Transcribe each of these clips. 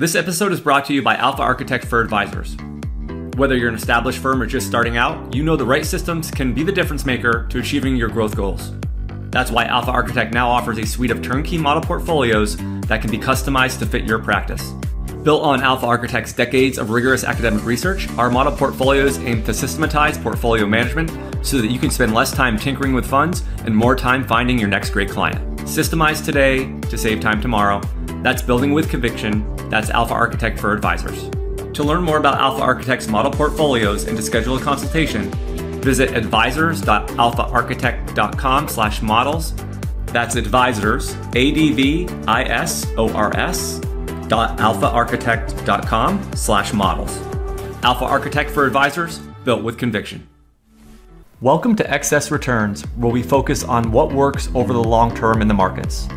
This episode is brought to you by Alpha Architect for Advisors. Whether you're an established firm or just starting out, you know the right systems can be the difference maker to achieving your growth goals. That's why Alpha Architect now offers a suite of turnkey model portfolios that can be customized to fit your practice. Built on Alpha Architect's decades of rigorous academic research, our model portfolios aim to systematize portfolio management so that you can spend less time tinkering with funds and more time finding your next great client. Systemize today to save time tomorrow. That's building with conviction. That's Alpha Architect for advisors. To learn more about Alpha Architect's model portfolios and to schedule a consultation, visit advisors.alphaarchitect.com slash models. That's advisors, A-D-V-I-S-O-R-S dot alphaarchitect.com slash models. Alpha Architect for advisors, built with conviction. Welcome to Excess Returns, where we focus on what works over the long term in the markets.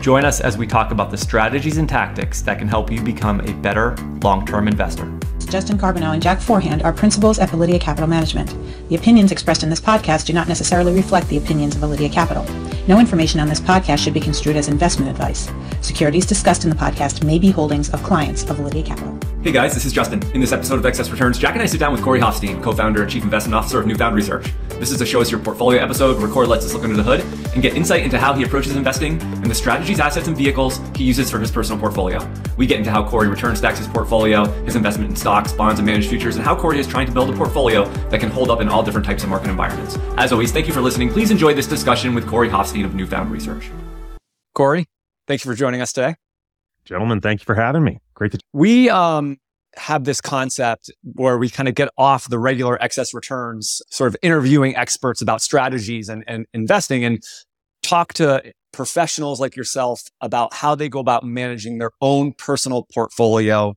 Join us as we talk about the strategies and tactics that can help you become a better long term investor. Justin Carbonell and Jack Forehand are principals at Validea Capital Management. The opinions expressed in this podcast do not necessarily reflect the opinions of Validea Capital. No information on this podcast should be construed as investment advice. Securities discussed in the podcast may be holdings of clients of Validea Capital. Hey guys, this is Justin. In this episode of Excess Returns, Jack and I sit down with Corey Hoffstein, co-founder and chief investment officer of Newfound Research. This is a show us your portfolio episode where Corey lets us look under the hood and get insight into how he approaches investing and the strategies, assets, and vehicles he uses for his personal portfolio. We get into how Corey return stacks his portfolio, his investment in stocks, bonds, and managed futures, and how Corey is trying to build a portfolio that can hold up in all different types of market environments. As always, thank you for listening. Please enjoy this discussion with Corey Hoffstein of Newfound Research. Corey, thank you for joining us today. Gentlemen, thank you for having me. Great to. We um, have this concept where we kind of get off the regular excess returns, sort of interviewing experts about strategies and, and investing and talk to professionals like yourself about how they go about managing their own personal portfolio,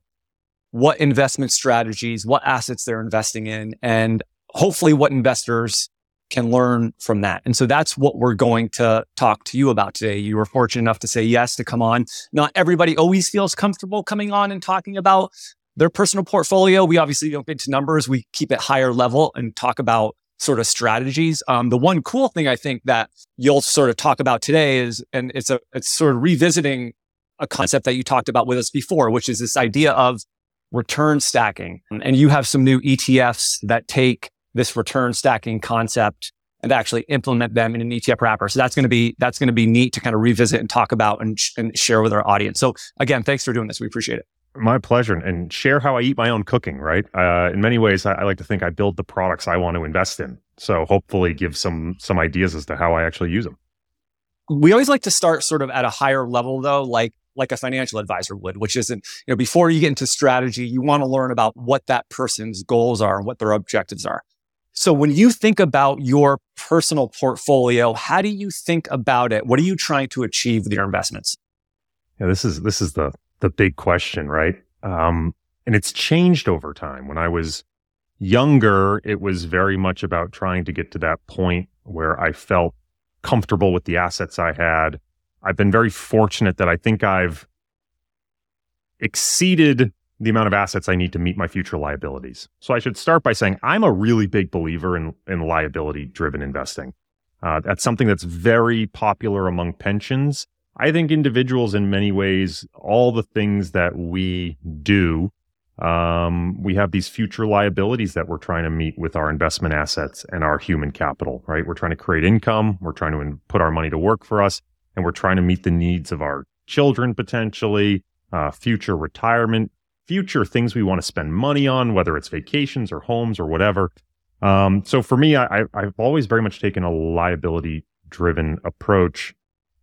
what investment strategies, what assets they're investing in, and hopefully what investors can learn from that. And so that's what we're going to talk to you about today. You were fortunate enough to say yes to come on. Not everybody always feels comfortable coming on and talking about their personal portfolio. We obviously don't get into numbers. We keep it higher level and talk about sort of strategies. Um, the one cool thing I think that you'll sort of talk about today is, and it's a, it's sort of revisiting a concept that you talked about with us before, which is this idea of return stacking. And you have some new ETFs that take this return stacking concept and actually implement them in an ETF wrapper. So that's going to be, that's going to be neat to kind of revisit and talk about and, sh- and share with our audience. So again, thanks for doing this. We appreciate it. My pleasure. And share how I eat my own cooking, right? Uh, in many ways, I, I, like to think I build the products I want to invest in. So hopefully give some, some ideas as to how I actually use them. We always like to start sort of at a higher level though, like, like a financial advisor would, which isn't, you know, before you get into strategy, you want to learn about what that person's goals are and what their objectives are. So when you think about your personal portfolio, how do you think about it? What are you trying to achieve with your investments? Yeah, this is, this is the, the big question, right? Um, and it's changed over time. When I was younger, it was very much about trying to get to that point where I felt comfortable with the assets I had. I've been very fortunate that I think I've exceeded the amount of assets I need to meet my future liabilities. So I should start by saying I'm a really big believer in, in liability driven investing. Uh, that's something that's very popular among pensions I think individuals, in many ways, all the things that we do, um, we have these future liabilities that we're trying to meet with our investment assets and our human capital, right? We're trying to create income. We're trying to put our money to work for us, and we're trying to meet the needs of our children potentially, uh, future retirement, future things we want to spend money on, whether it's vacations or homes or whatever. Um, so for me, I, I've always very much taken a liability driven approach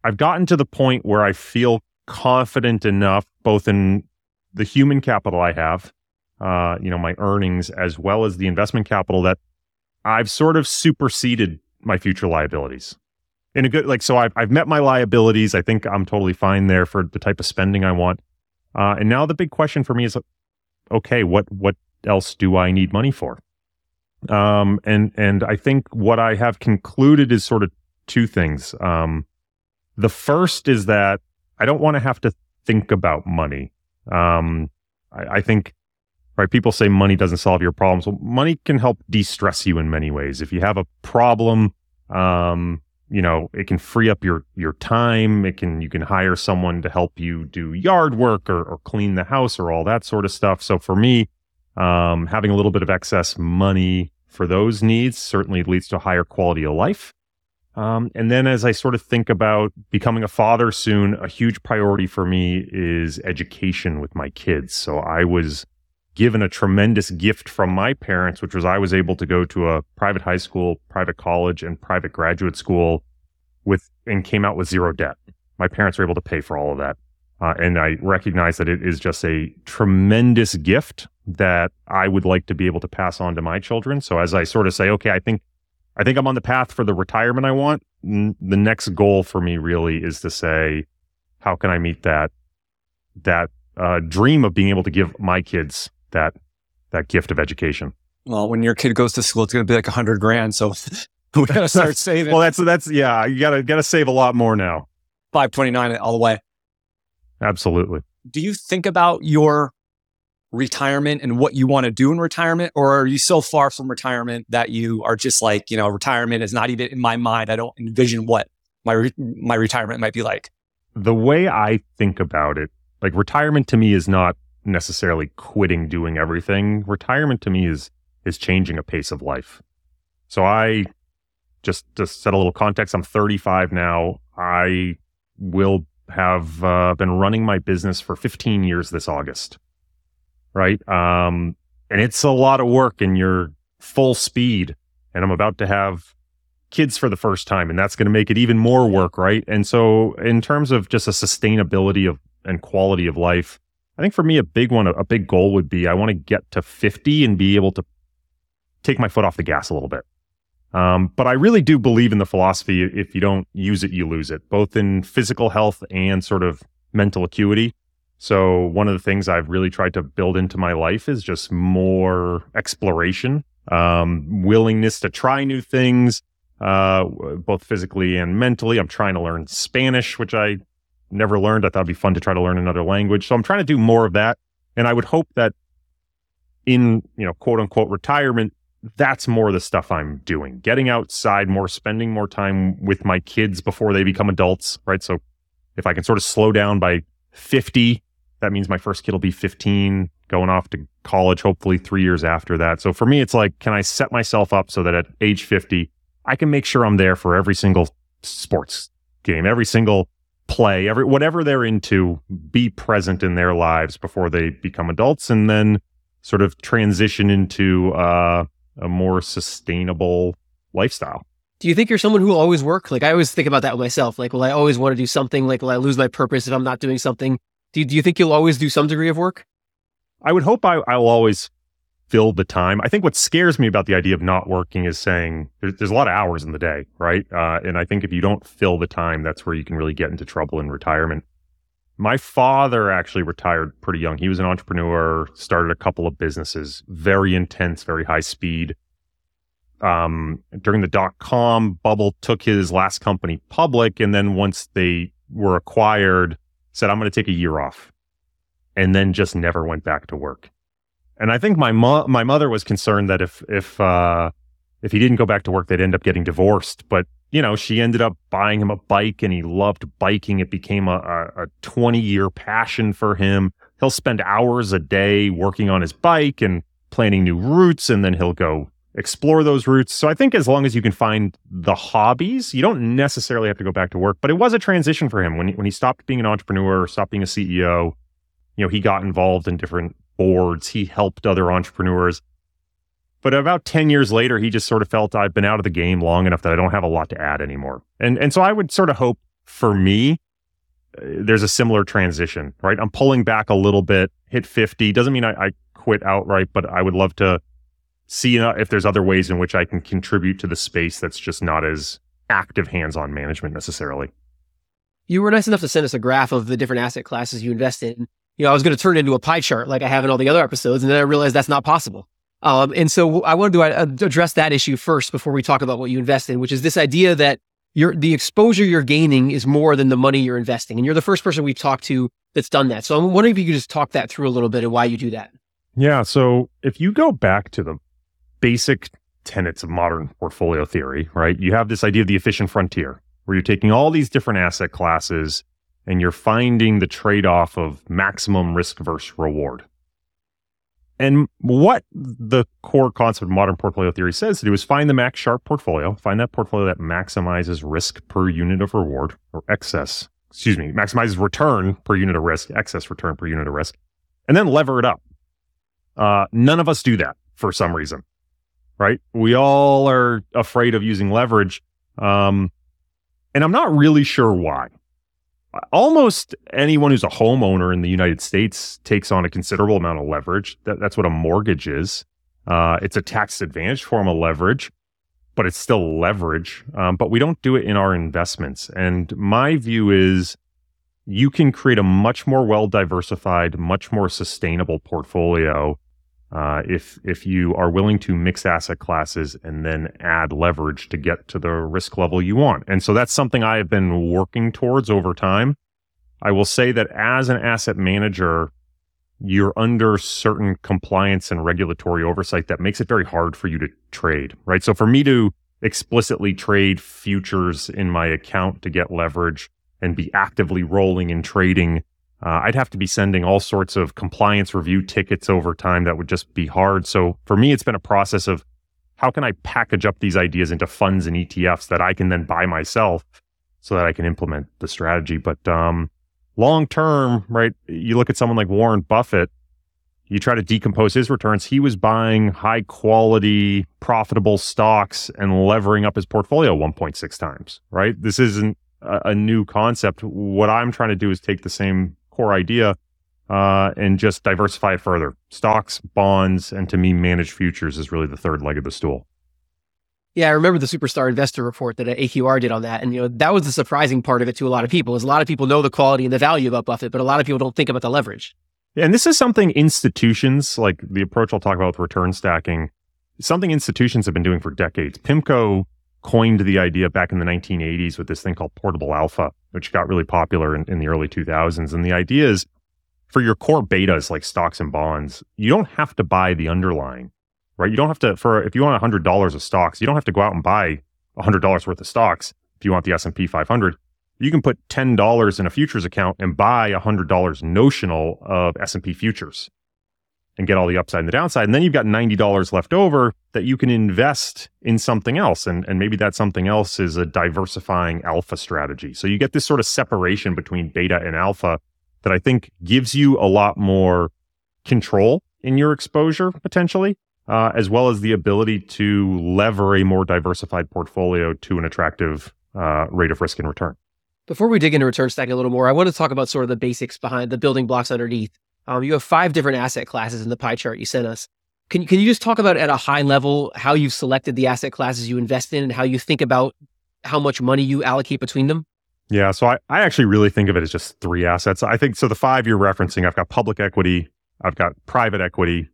I've gotten to the point where I feel confident enough, both in the human capital I have, uh, you know, my earnings, as well as the investment capital that I've sort of superseded my future liabilities. In a good, like, so I've, I've met my liabilities. I think I'm totally fine there for the type of spending I want. Uh, and now the big question for me is, okay, what, what else do I need money for? Um, and, and I think what I have concluded is sort of two things. Um, the first is that I don't want to have to think about money. Um, I, I, think, right? People say money doesn't solve your problems. Well, money can help de-stress you in many ways. If you have a problem, um, you know, it can free up your your time. It can you can hire someone to help you do yard work or, or clean the house or all that sort of stuff. So for me, um, having a little bit of excess money for those needs certainly leads to a higher quality of life. Um, and then as I sort of think about becoming a father soon, a huge priority for me is education with my kids. So I was given a tremendous gift from my parents, which was I was able to go to a private high school, private college, and private graduate school with and came out with zero debt. My parents were able to pay for all of that. Uh, and I recognize that it is just a tremendous gift that I would like to be able to pass on to my children. So as I sort of say, okay, I think I think I'm on the path for the retirement I want. N- the next goal for me really is to say, how can I meet that that uh, dream of being able to give my kids that that gift of education. Well, when your kid goes to school, it's going to be like a hundred grand. So we got to start saving. well, that's that's yeah. You got to got to save a lot more now. Five twenty nine all the way. Absolutely. Do you think about your retirement and what you want to do in retirement, or are you so far from retirement that you are just like, you know, retirement is not even in my mind. I don't envision what my re- my retirement might be like. The way I think about it, like retirement to me is not necessarily quitting doing everything. Retirement to me is is changing a pace of life. So I just to set a little context, I'm 35 now. I will have uh, been running my business for 15 years this August. Right? Um and it's a lot of work and you're full speed and I'm about to have kids for the first time and that's going to make it even more work, right? And so in terms of just a sustainability of and quality of life, I think for me, a big one, a big goal would be I want to get to 50 and be able to take my foot off the gas a little bit. Um, but I really do believe in the philosophy if you don't use it, you lose it, both in physical health and sort of mental acuity. So, one of the things I've really tried to build into my life is just more exploration, um, willingness to try new things, uh, both physically and mentally. I'm trying to learn Spanish, which I never learned. I thought it'd be fun to try to learn another language. So I'm trying to do more of that. And I would hope that in, you know, quote unquote retirement, that's more of the stuff I'm doing. Getting outside more, spending more time with my kids before they become adults, right? So if I can sort of slow down by 50, that means my first kid will be 15, going off to college, hopefully three years after that. So for me, it's like, can I set myself up so that at age 50, I can make sure I'm there for every single sports game, every single play, every whatever they're into, be present in their lives before they become adults, and then sort of transition into uh, a more sustainable lifestyle. Do you think you're someone who will always work? Like I always think about that with myself. Like, will I always want to do something? Like, will I lose my purpose if I'm not doing something? Do you, do you think you'll always do some degree of work? I would hope I, I'll always fill the time. I think what scares me about the idea of not working is saying there's, there's a lot of hours in the day, right? Uh, and I think if you don't fill the time, that's where you can really get into trouble in retirement. My father actually retired pretty young. He was an entrepreneur, started a couple of businesses, very intense, very high speed. Um, during the dot com bubble, took his last company public. And then once they were acquired, said, I'm going to take a year off and then just never went back to work. And I think my mo- my mother was concerned that if if uh, if he didn't go back to work, they'd end up getting divorced. But you know, she ended up buying him a bike, and he loved biking. It became a, a, 20 year passion for him. He'll spend hours a day working on his bike and planning new routes, and then he'll go explore those routes. So I think as long as you can find the hobbies, you don't necessarily have to go back to work. But it was a transition for him when he, when he stopped being an entrepreneur, stopped being a CEO. You know, he got involved in different boards. He helped other entrepreneurs. But about 10 years later, he just sort of felt I've been out of the game long enough that I don't have a lot to add anymore. And, and so I would sort of hope for me, uh, there's a similar transition, right? I'm pulling back a little bit, hit 50. Doesn't mean I, I quit outright, but I would love to see if there's other ways in which I can contribute to the space that's just not as active hands on management necessarily. You were nice enough to send us a graph of the different asset classes you invest in you know, I was going to turn it into a pie chart like I have in all the other episodes. And then I realized that's not possible. Um, and so I wanted to uh, address that issue first before we talk about what you invest in, which is this idea that you're, the exposure you're gaining is more than the money you're investing. And you're the first person we've talked to that's done that. So I'm wondering if you could just talk that through a little bit and why you do that. Yeah. So if you go back to the basic tenets of modern portfolio theory, right? You have this idea of the efficient frontier, where you're taking all these different asset classes and you're finding the trade off of maximum risk versus reward. And what the core concept of modern portfolio theory says to do is find the max Sharpe portfolio, find that portfolio that maximizes risk per unit of reward or excess, excuse me, maximizes return per unit of risk, excess return per unit of risk, and then lever it up. Uh, none of us do that for some reason, right? We all are afraid of using leverage. Um, and I'm not really sure why almost anyone who's a homeowner in the United States takes on a considerable amount of leverage. That, that's what a mortgage is. Uh, it's a tax advantage form of leverage, but it's still leverage. Um, but we don't do it in our investments. And my view is you can create a much more well diversified, much more sustainable portfolio uh, if if you are willing to mix asset classes and then add leverage to get to the risk level you want. And so that's something I have been working towards over time. I will say that as an asset manager, you're under certain compliance and regulatory oversight that makes it very hard for you to trade, right? So for me to explicitly trade futures in my account to get leverage and be actively rolling and trading uh, I'd have to be sending all sorts of compliance review tickets over time. That would just be hard. So for me, it's been a process of how can I package up these ideas into funds and ETFs that I can then buy myself so that I can implement the strategy. But um, long term, right? You look at someone like Warren Buffett, you try to decompose his returns. He was buying high quality, profitable stocks and levering up his portfolio 1.6 times, right? This isn't a, a new concept. What I'm trying to do is take the same core idea uh, and just diversify it further. Stocks, bonds, and to me, managed futures is really the third leg of the stool. Yeah, I remember the Superstar Investor report that AQR did on that, and you know that was the surprising part of it to a lot of people. Is a lot of people know the quality and the value about Buffett, but a lot of people don't think about the leverage. And this is something institutions like the approach I'll talk about with return stacking. Something institutions have been doing for decades. PIMCO coined the idea back in the 1980s with this thing called portable alpha, which got really popular in, in the early 2000s. And the idea is for your core betas like stocks and bonds, you don't have to buy the underlying, right? You don't have to, for if you want $100 of stocks, you don't have to go out and buy $100 worth of stocks if you want the S&P 500. You can put $10 in a futures account and buy $100 notional of S&P futures and get all the upside and the downside. And then you've got $90 left over that you can invest in something else. And, and maybe that something else is a diversifying alpha strategy. So you get this sort of separation between beta and alpha that I think gives you a lot more control in your exposure potentially, uh, as well as the ability to lever a more diversified portfolio to an attractive uh, rate of risk and return. Before we dig into return stacking a little more, I want to talk about sort of the basics behind the building blocks underneath. Um, you have five different asset classes in the pie chart you sent us. Can, can you just talk about at a high level how you've selected the asset classes you invest in and how you think about how much money you allocate between them? Yeah, so I, I actually really think of it as just three assets. I think so. The five you're referencing, I've got public equity, I've got private equity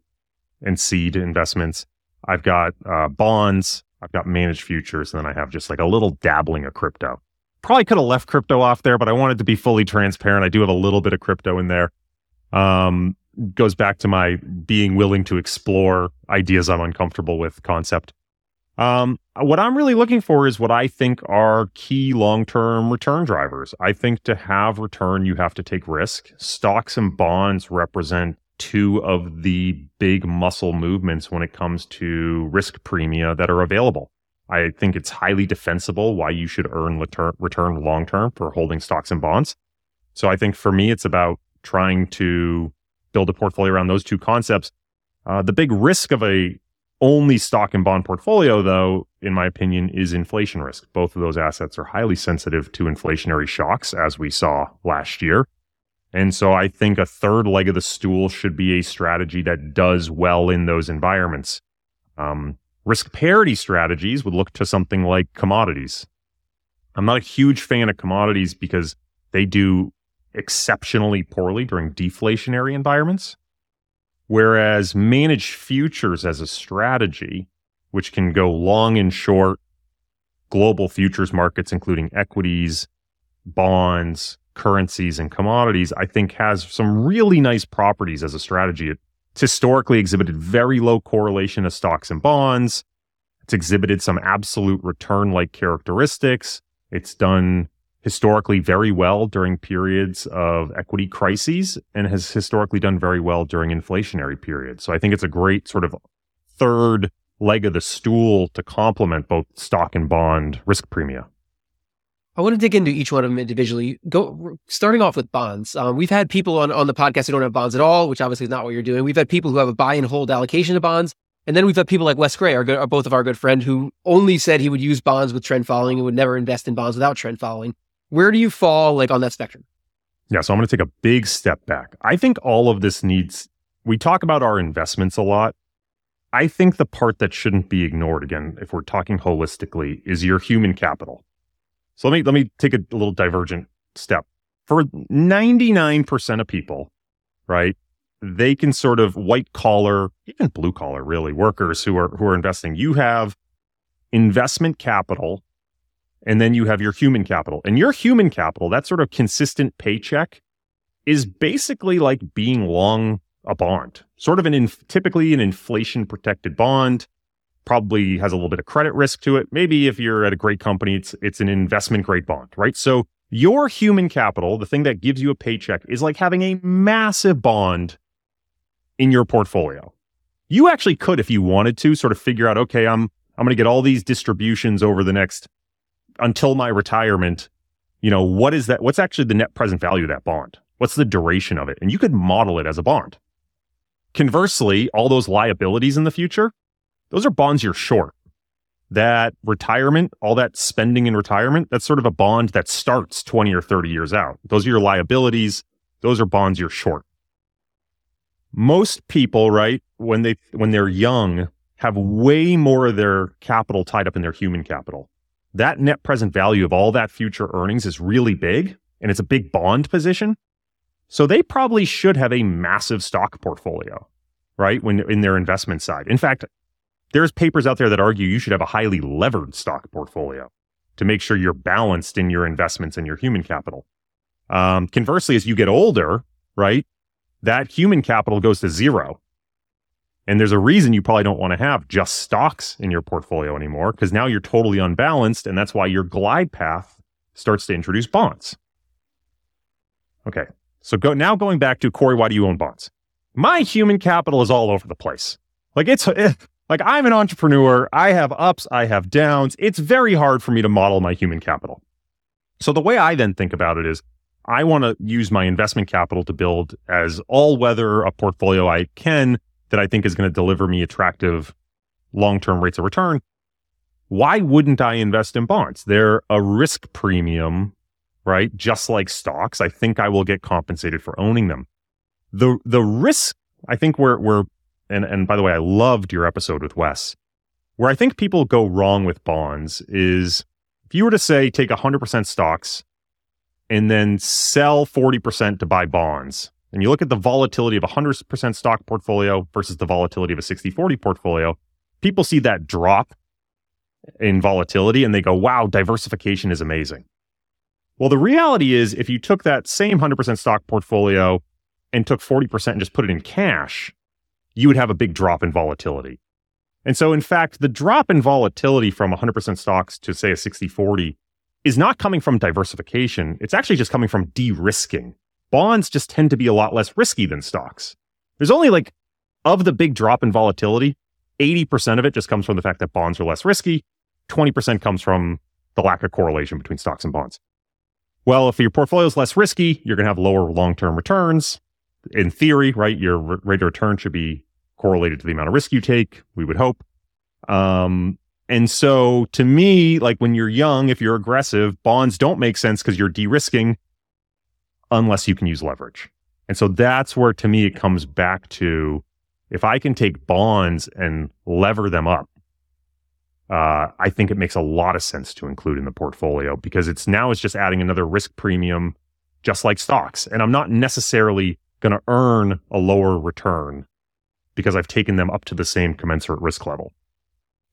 and seed investments, I've got uh, bonds, I've got managed futures, and then I have just like a little dabbling of crypto. Probably could have left crypto off there, but I wanted to be fully transparent. I do have a little bit of crypto in there um, goes back to my being willing to explore ideas I'm uncomfortable with concept. Um, what I'm really looking for is what I think are key long term return drivers. I think to have return, you have to take risk. Stocks and bonds represent two of the big muscle movements when it comes to risk premia that are available. I think it's highly defensible why you should earn return, long term for holding stocks and bonds. So I think for me, it's about trying to build a portfolio around those two concepts. Uh, the big risk of a only stock and bond portfolio, though, in my opinion, is inflation risk. Both of those assets are highly sensitive to inflationary shocks, as we saw last year. And so I think a third leg of the stool should be a strategy that does well in those environments. Um, risk parity strategies would look to something like commodities. I'm not a huge fan of commodities because they do exceptionally poorly during deflationary environments. Whereas managed futures as a strategy, which can go long and short global futures markets, including equities, bonds, currencies, and commodities, I think has some really nice properties as a strategy. It's historically exhibited very low correlation of stocks and bonds, It's exhibited some absolute return like characteristics. It's done historically very well during periods of equity crises and has historically done very well during inflationary periods. So I think it's a great sort of third leg of the stool to complement both stock and bond risk premia. I want to dig into each one of them individually. Go starting off with bonds. Um, we've had people on, on the podcast who don't have bonds at all, which obviously is not what you're doing. We've had people who have a buy and hold allocation to bonds. And then we've had people like Wes Gray, our, good, our both of our good friend, who only said he would use bonds with trend following and would never invest in bonds without trend following. Where do you fall like on that spectrum? Yeah, so I'm going to take a big step back. I think all of this needs we talk about our investments a lot. I think the part that shouldn't be ignored again if we're talking holistically is your human capital. So let me let me take a little divergent step. For 99% of people, right? They can sort of white collar, even blue collar really, workers who are who are investing. You have investment capital and then you have your human capital. And your human capital, that sort of consistent paycheck is basically like being long a bond, sort of an typically an inflation protected bond probably has a little bit of credit risk to it. Maybe if you're at a great company, it's it's an investment grade bond, right? So your human capital, the thing that gives you a paycheck, is like having a massive bond in your portfolio. You actually could, if you wanted to, sort of figure out, okay, I'm I'm going to get all these distributions over the next until my retirement. You know, what is that? What's actually the net present value of that bond? What's the duration of it? And you could model it as a bond. Conversely, all those liabilities in the future, those are bonds you're short. That retirement, all that spending in retirement, that's sort of a bond that starts 20 or 30 years out. Those are your liabilities. Those are bonds you're short. Most people, right, when they when they're young, have way more of their capital tied up in their human capital. That net present value of all that future earnings is really big and it's a big bond position. So they probably should have a massive stock portfolio, right? When in their investment side. In fact, there's papers out there that argue you should have a highly levered stock portfolio to make sure you're balanced in your investments and your human capital. Um, conversely, as you get older, right, that human capital goes to zero. And there's a reason you probably don't want to have just stocks in your portfolio anymore because now you're totally unbalanced. And that's why your glide path starts to introduce bonds. Okay. So go now going back to Corey, why do you own bonds? My human capital is all over the place. Like it's, eh, like I'm an entrepreneur, I have ups, I have downs. It's very hard for me to model my human capital. So the way I then think about it is I want to use my investment capital to build as all weather a portfolio I can that I think is going to deliver me attractive long term rates of return. Why wouldn't I invest in bonds? They're a risk premium, right? Just like stocks. I think I will get compensated for owning them. The the risk, I think where and and by the way, I loved your episode with Wes. Where I think people go wrong with bonds is if you were to say take 100% stocks and then sell 40% to buy bonds, and you look at the volatility of a 100% stock portfolio versus the volatility of a 60 40 portfolio, people see that drop in volatility and they go, wow, diversification is amazing. Well, the reality is, if you took that same 100% stock portfolio and took 40% and just put it in cash, you would have a big drop in volatility. And so, in fact, the drop in volatility from 100% stocks to, say, a 60 40 is not coming from diversification. It's actually just coming from de risking. Bonds just tend to be a lot less risky than stocks. There's only like, of the big drop in volatility, 80% of it just comes from the fact that bonds are less risky. 20% comes from the lack of correlation between stocks and bonds. Well, if your portfolio is less risky, you're going to have lower long term returns in theory, right, your rate of return should be correlated to the amount of risk you take. We would hope. Um, and so to me, like when you're young, if you're aggressive, bonds don't make sense because you're de-risking unless you can use leverage. And so that's where to me it comes back to if I can take bonds and lever them up, uh, I think it makes a lot of sense to include in the portfolio because it's now it's just adding another risk premium, just like stocks. And I'm not necessarily going to earn a lower return because I've taken them up to the same commensurate risk level.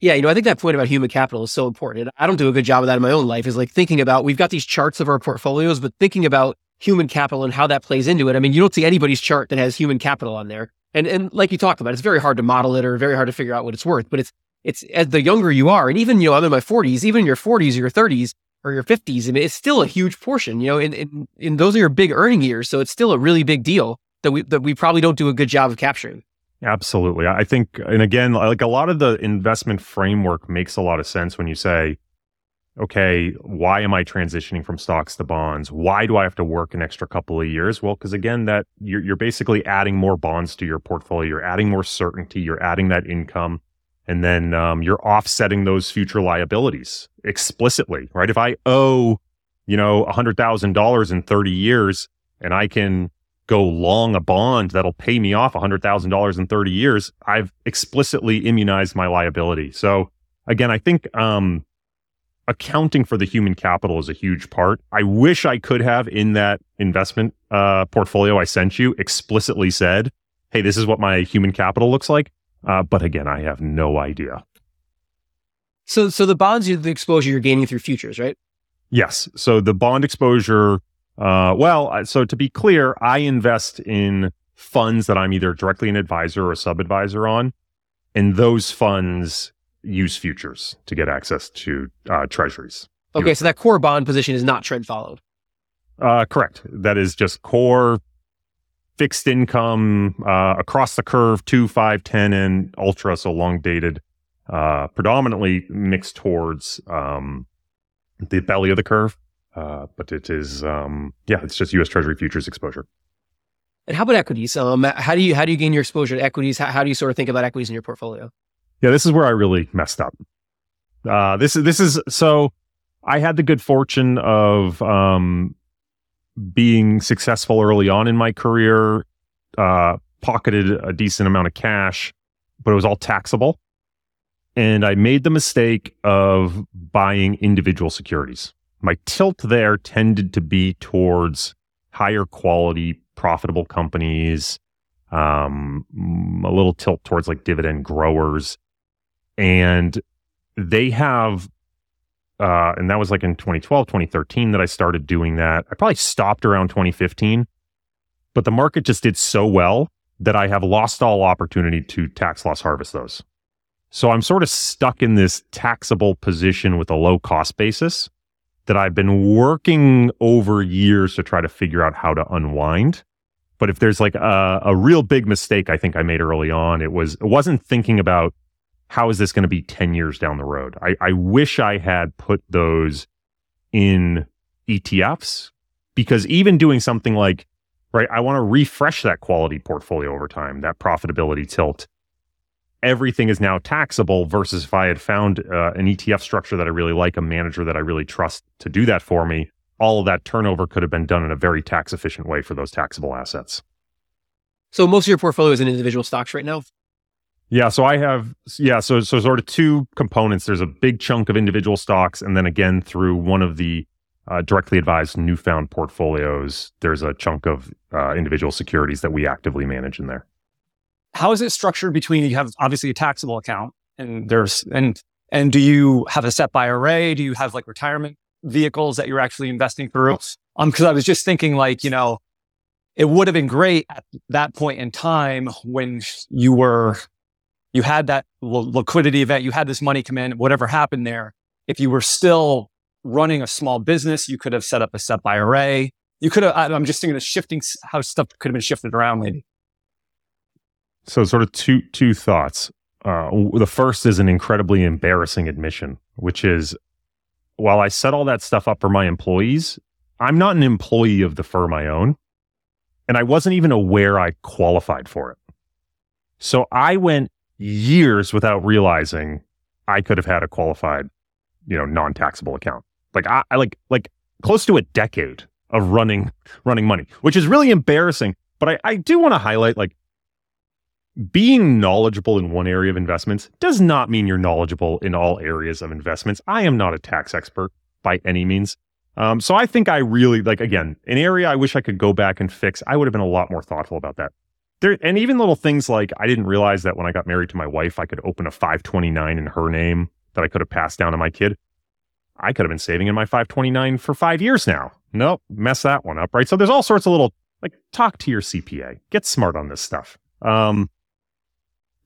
Yeah, you know, I think that point about human capital is so important. I don't do a good job of that in my own life. Is like thinking about we've got these charts of our portfolios, but thinking about human capital and how that plays into it. I mean, you don't see anybody's chart that has human capital on there. And and like you talked about, it's very hard to model it or very hard to figure out what it's worth. But it's it's as the younger you are, and even, you know, I'm in my 40s, even in your 40s or your 30s or your 50s, I mean, it's still a huge portion, you know, and, and, and those are your big earning years. So it's still a really big deal that we, that we probably don't do a good job of capturing. Absolutely. I think, and again, like a lot of the investment framework makes a lot of sense when you say, okay, why am I transitioning from stocks to bonds? Why do I have to work an extra couple of years? Well, because again, that you're, you're basically adding more bonds to your portfolio. You're adding more certainty. You're adding that income. And then um, you're offsetting those future liabilities explicitly, right? If I owe, you know, $100,000 in 30 years and I can go long a bond that'll pay me off $100,000 in 30 years, I've explicitly immunized my liability. So again, I think um, accounting for the human capital is a huge part. I wish I could have in that investment uh, portfolio I sent you explicitly said, hey, this is what my human capital looks like. Uh, but again, I have no idea. So, so the bonds, the exposure you're gaining through futures, right? Yes. So the bond exposure, uh, well, so to be clear, I invest in funds that I'm either directly an advisor or a sub advisor on. And those funds use futures to get access to uh, treasuries. Okay, so that core bond position is not trend followed. Uh, correct. That is just core fixed income uh, across the curve, two, five, ten, and ultra, so long dated, uh, predominantly mixed towards um, the belly of the curve. Uh, but it is, um, yeah, it's just U.S. Treasury futures exposure. And how about equities? Um, how do you how do you gain your exposure to equities? How, how do you sort of think about equities in your portfolio? Yeah, this is where I really messed up. Uh, this is this is so. I had the good fortune of um, being successful early on in my career. Uh, pocketed a decent amount of cash, but it was all taxable. And I made the mistake of buying individual securities. My tilt there tended to be towards higher quality, profitable companies, um, a little tilt towards like dividend growers and they have uh, and that was like in 2012 2013 that i started doing that. I probably stopped around 2015 but the market just did so well that i have lost all opportunity to tax loss harvest those. So i'm sort of stuck in this taxable position with a low cost basis that i've been working over years to try to figure out how to unwind. But if there's like a, a real big mistake i think i made early on it was it wasn't thinking about how is this going to be 10 years down the road? I, I wish I had put those in ETFs because even doing something like, right, I want to refresh that quality portfolio over time, that profitability tilt. Everything is now taxable versus if I had found uh, an ETF structure that I really like, a manager that I really trust to do that for me, all of that turnover could have been done in a very tax efficient way for those taxable assets. So most of your portfolio is in individual stocks right now? Yeah, so I have yeah, so so sort of two components. There's a big chunk of individual stocks, and then again through one of the uh, directly advised newfound portfolios, there's a chunk of uh, individual securities that we actively manage in there. How is it structured between you have obviously a taxable account and there's and and do you have a SEP IRA? Do you have like retirement vehicles that you're actually investing through? Um, because I was just thinking like you know, it would have been great at that point in time when you were you had that liquidity event, you had this money come in, whatever happened there. If you were still running a small business, you could have set up a SEP IRA. You could have, I'm just thinking of shifting how stuff could have been shifted around maybe. So sort of two, two thoughts. Uh, the first is an incredibly embarrassing admission, which is while I set all that stuff up for my employees, I'm not an employee of the firm I own. And I wasn't even aware I qualified for it. So I went years without realizing I could have had a qualified, you know, non-taxable account. Like I, I like like close to a decade of running running money, which is really embarrassing. But I, I do want to highlight like being knowledgeable in one area of investments does not mean you're knowledgeable in all areas of investments. I am not a tax expert by any means. Um, so I think I really like again an area I wish I could go back and fix. I would have been a lot more thoughtful about that there and even little things like I didn't realize that when I got married to my wife, I could open a 529 in her name that I could have passed down to my kid. I could have been saving in my 529 for five years now. Nope, mess that one up, right? So there's all sorts of little like talk to your CPA, get smart on this stuff. Um,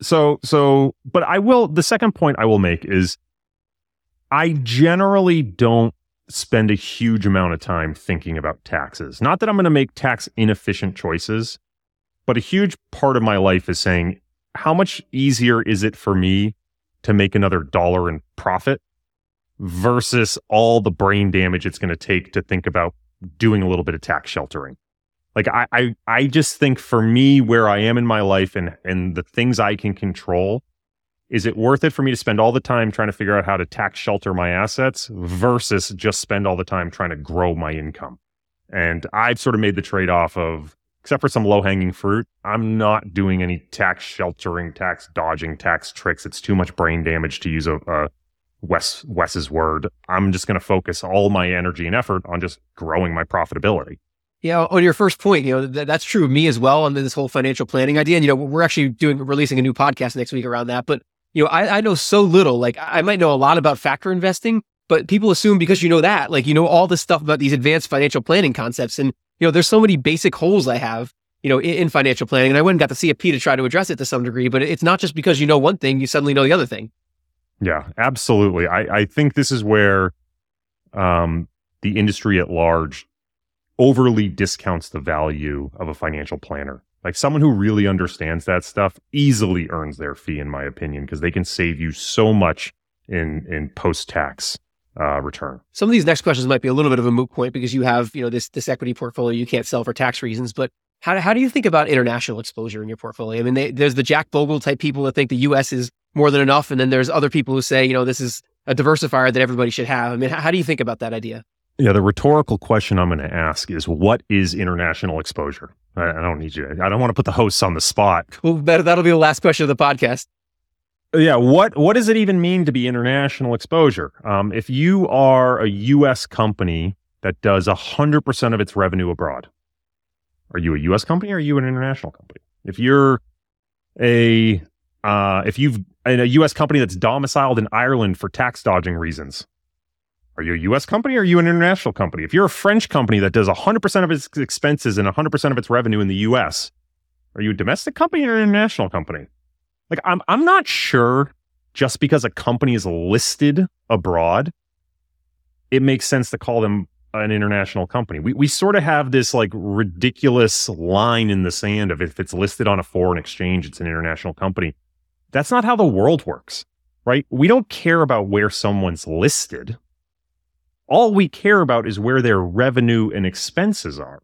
So, so, but I will, the second point I will make is I generally don't spend a huge amount of time thinking about taxes. Not that I'm going to make tax inefficient choices, but a huge part of my life is saying, how much easier is it for me to make another dollar in profit versus all the brain damage it's going to take to think about doing a little bit of tax sheltering? Like I, I, I just think for me, where I am in my life and and the things I can control, is it worth it for me to spend all the time trying to figure out how to tax shelter my assets versus just spend all the time trying to grow my income? And I've sort of made the trade off of, except for some low hanging fruit, I'm not doing any tax sheltering, tax dodging, tax tricks. It's too much brain damage to use a, a Wes Wes's word. I'm just going to focus all my energy and effort on just growing my profitability. Yeah, on your first point, you know th- that's true of me as well on this whole financial planning idea. And you know, we're actually doing releasing a new podcast next week around that. But you know, I, I know so little. Like I might know a lot about factor investing, but people assume because you know that, like you know all this stuff about these advanced financial planning concepts. And you know, there's so many basic holes I have, you know, in, in financial planning. And I went and got the CFP to try to address it to some degree. But it's not just because you know one thing, you suddenly know the other thing. Yeah, absolutely. I, I think this is where um, the industry at large overly discounts the value of a financial planner. Like someone who really understands that stuff easily earns their fee, in my opinion, because they can save you so much in in post tax uh, return. Some of these next questions might be a little bit of a moot point because you have you know this this equity portfolio you can't sell for tax reasons. But how how do you think about international exposure in your portfolio? I mean, they, there's the Jack Bogle type people that think the U.S. is more than enough, and then there's other people who say you know this is a diversifier that everybody should have. I mean, how, how do you think about that idea? Yeah, the rhetorical question I'm going to ask is what is international exposure? I, I don't need you. I don't want to put the hosts on the spot. Well, better, that'll be the last question of the podcast. Yeah, what what does it even mean to be international exposure? Um, if you are a U.S. company that does hundred percent of its revenue abroad, are you a U.S. company or are you an international company? If you're a uh, if you've in a U.S. company that's domiciled in Ireland for tax dodging reasons, are you a US company or are you an international company? If you're a French company that does 100% of its expenses and 100% of its revenue in the US, are you a domestic company or an international company? Like I'm I'm not sure just because a company is listed abroad, it makes sense to call them an international company. We we sort of have this like ridiculous line in the sand of if it's listed on a foreign exchange, it's an international company. That's not how the world works, right? We don't care about where someone's listed all we care about is where their revenue and expenses are.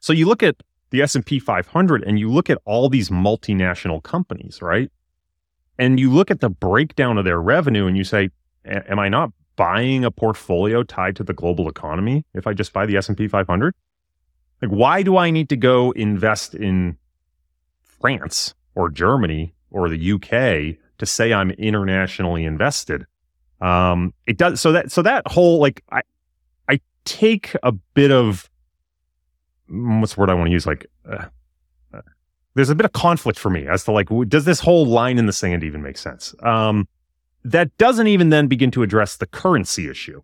So you look at the S&P 500 and you look at all these multinational companies, right? And you look at the breakdown of their revenue and you say, am I not buying a portfolio tied to the global economy if I just buy the S&P 500? Like why do I need to go invest in France or Germany or the UK to say I'm internationally invested? Um, it does so that so that whole like I I take a bit of what's the word I want to use like uh, uh, there's a bit of conflict for me as to like does this whole line in the sand even make sense? Um, that doesn't even then begin to address the currency issue,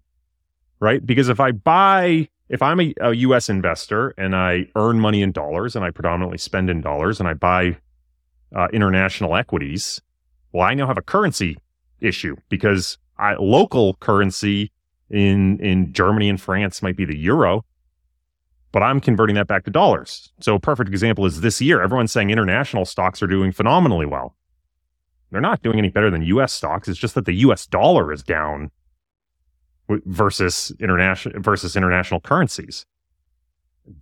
right? Because if I buy if I'm a, a U.S. investor and I earn money in dollars and I predominantly spend in dollars and I buy uh, international equities, well, I now have a currency issue because I, local currency in in Germany and France might be the euro, but I'm converting that back to dollars. So a perfect example is this year. Everyone's saying international stocks are doing phenomenally well. They're not doing any better than U.S. stocks. It's just that the U.S. dollar is down versus international versus international currencies.